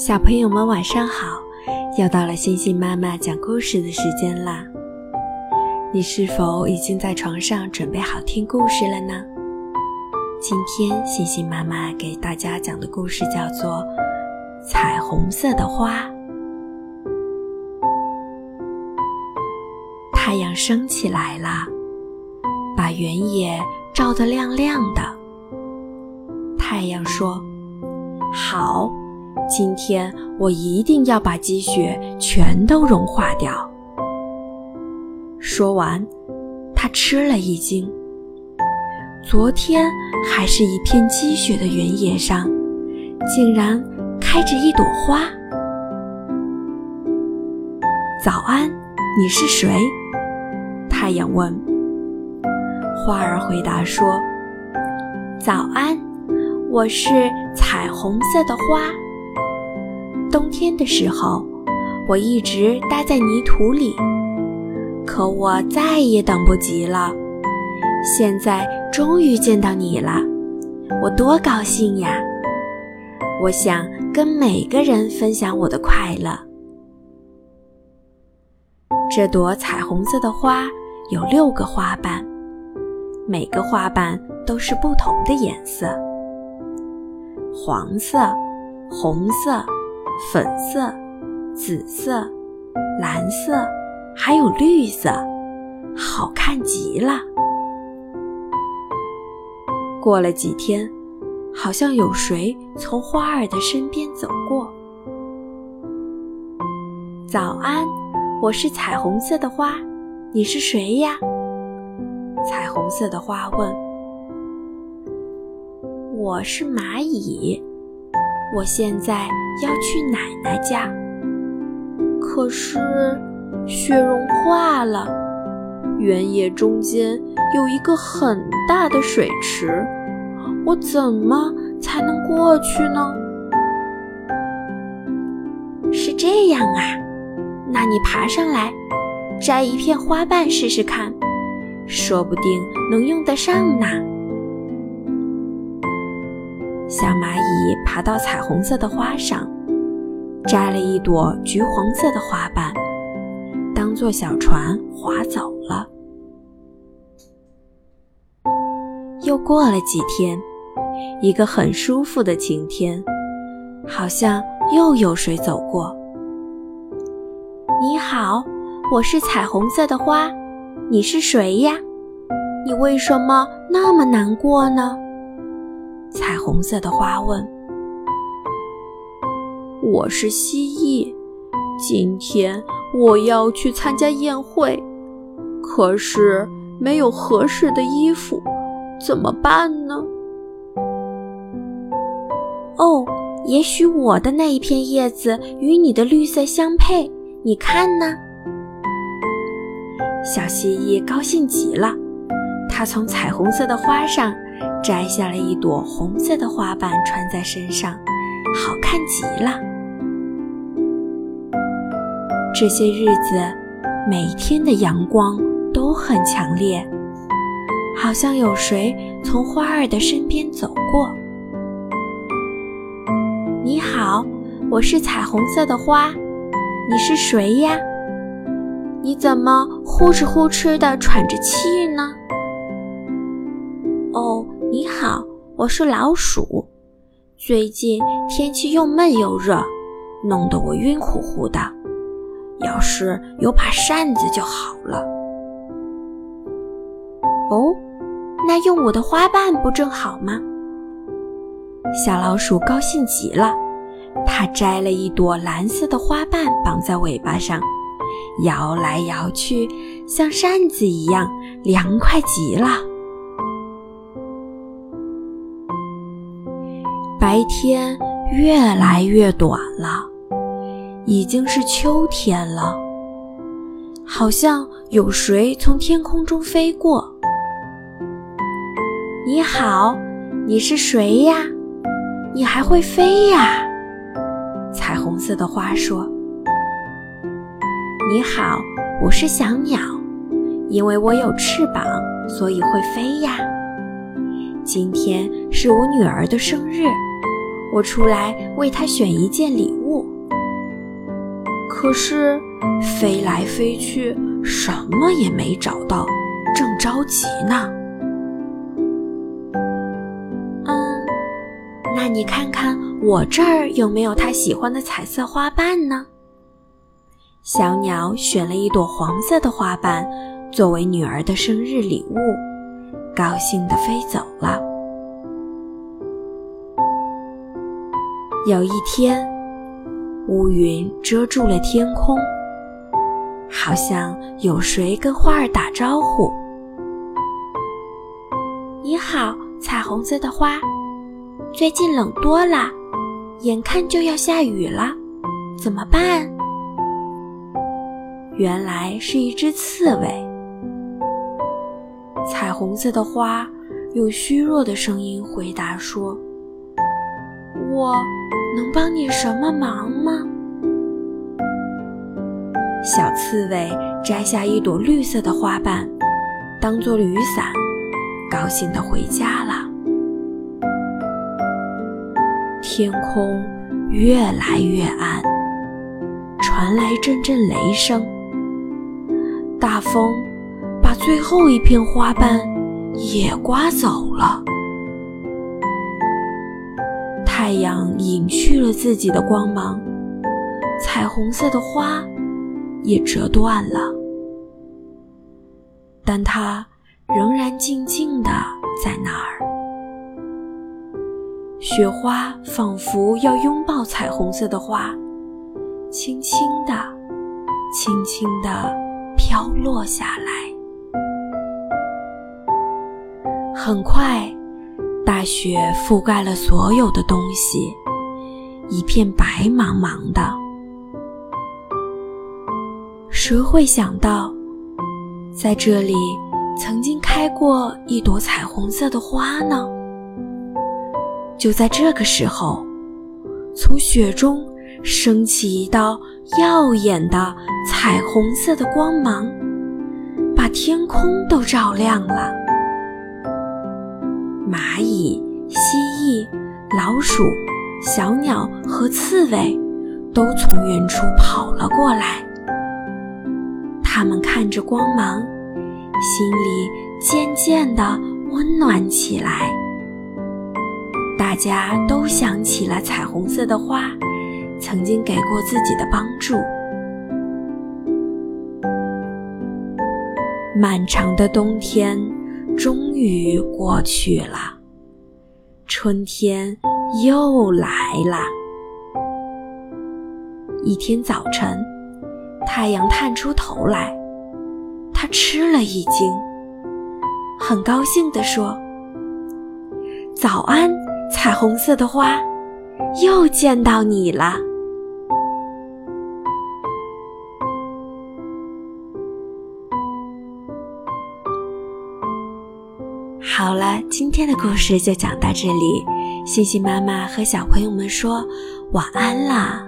小朋友们晚上好，又到了星星妈妈讲故事的时间啦。你是否已经在床上准备好听故事了呢？今天星星妈妈给大家讲的故事叫做《彩虹色的花》。太阳升起来了，把原野照得亮亮的。太阳说：“好，今天我一定要把积雪全都融化掉。”说完，他吃了一惊。昨天还是一片积雪的原野上，竟然开着一朵花。早安，你是谁？太阳问。花儿回答说：“早安，我是彩虹色的花。冬天的时候，我一直待在泥土里，可我再也等不及了。现在终于见到你了，我多高兴呀！我想跟每个人分享我的快乐。这朵彩虹色的花。”有六个花瓣，每个花瓣都是不同的颜色：黄色、红色、粉色、紫色、蓝色，还有绿色，好看极了。过了几天，好像有谁从花儿的身边走过。早安，我是彩虹色的花。你是谁呀？彩虹色的花问。我是蚂蚁，我现在要去奶奶家。可是雪融化了，原野中间有一个很大的水池，我怎么才能过去呢？是这样啊，那你爬上来。摘一片花瓣试试看，说不定能用得上呢。小蚂蚁爬到彩虹色的花上，摘了一朵橘黄色的花瓣，当做小船划走了。又过了几天，一个很舒服的晴天，好像又有谁走过。你好。我是彩虹色的花，你是谁呀？你为什么那么难过呢？彩虹色的花问。我是蜥蜴，今天我要去参加宴会，可是没有合适的衣服，怎么办呢？哦，也许我的那一片叶子与你的绿色相配，你看呢？小蜥蜴高兴极了，它从彩虹色的花上摘下了一朵红色的花瓣，穿在身上，好看极了。这些日子，每天的阳光都很强烈，好像有谁从花儿的身边走过。你好，我是彩虹色的花，你是谁呀？你怎么呼哧呼哧地喘着气呢？哦，你好，我是老鼠。最近天气又闷又热，弄得我晕乎乎的。要是有把扇子就好了。哦，那用我的花瓣不正好吗？小老鼠高兴极了，它摘了一朵蓝色的花瓣，绑在尾巴上。摇来摇去，像扇子一样凉快极了。白天越来越短了，已经是秋天了。好像有谁从天空中飞过。你好，你是谁呀？你还会飞呀？彩虹色的花说。你好，我是小鸟，因为我有翅膀，所以会飞呀。今天是我女儿的生日，我出来为他选一件礼物。可是飞来飞去，什么也没找到，正着急呢。嗯，那你看看我这儿有没有他喜欢的彩色花瓣呢？小鸟选了一朵黄色的花瓣作为女儿的生日礼物，高兴地飞走了。有一天，乌云遮住了天空，好像有谁跟花儿打招呼：“你好，彩虹色的花，最近冷多了，眼看就要下雨了，怎么办？”原来是一只刺猬。彩虹色的花用虚弱的声音回答说：“我能帮你什么忙吗？”小刺猬摘下一朵绿色的花瓣，当做雨伞，高兴地回家了。天空越来越暗，传来阵阵雷声。大风把最后一片花瓣也刮走了，太阳隐去了自己的光芒，彩虹色的花也折断了，但它仍然静静的在那儿。雪花仿佛要拥抱彩虹色的花，轻轻的，轻轻的。飘落下来，很快，大雪覆盖了所有的东西，一片白茫茫的。谁会想到，在这里曾经开过一朵彩虹色的花呢？就在这个时候，从雪中。升起一道耀眼的彩虹色的光芒，把天空都照亮了。蚂蚁、蜥蜴、老鼠、小鸟和刺猬都从远处跑了过来。它们看着光芒，心里渐渐地温暖起来。大家都想起了彩虹色的花。曾经给过自己的帮助。漫长的冬天终于过去了，春天又来了。一天早晨，太阳探出头来，他吃了一惊，很高兴地说：“早安，彩虹色的花，又见到你了。”好了，今天的故事就讲到这里。星星妈妈和小朋友们说晚安啦。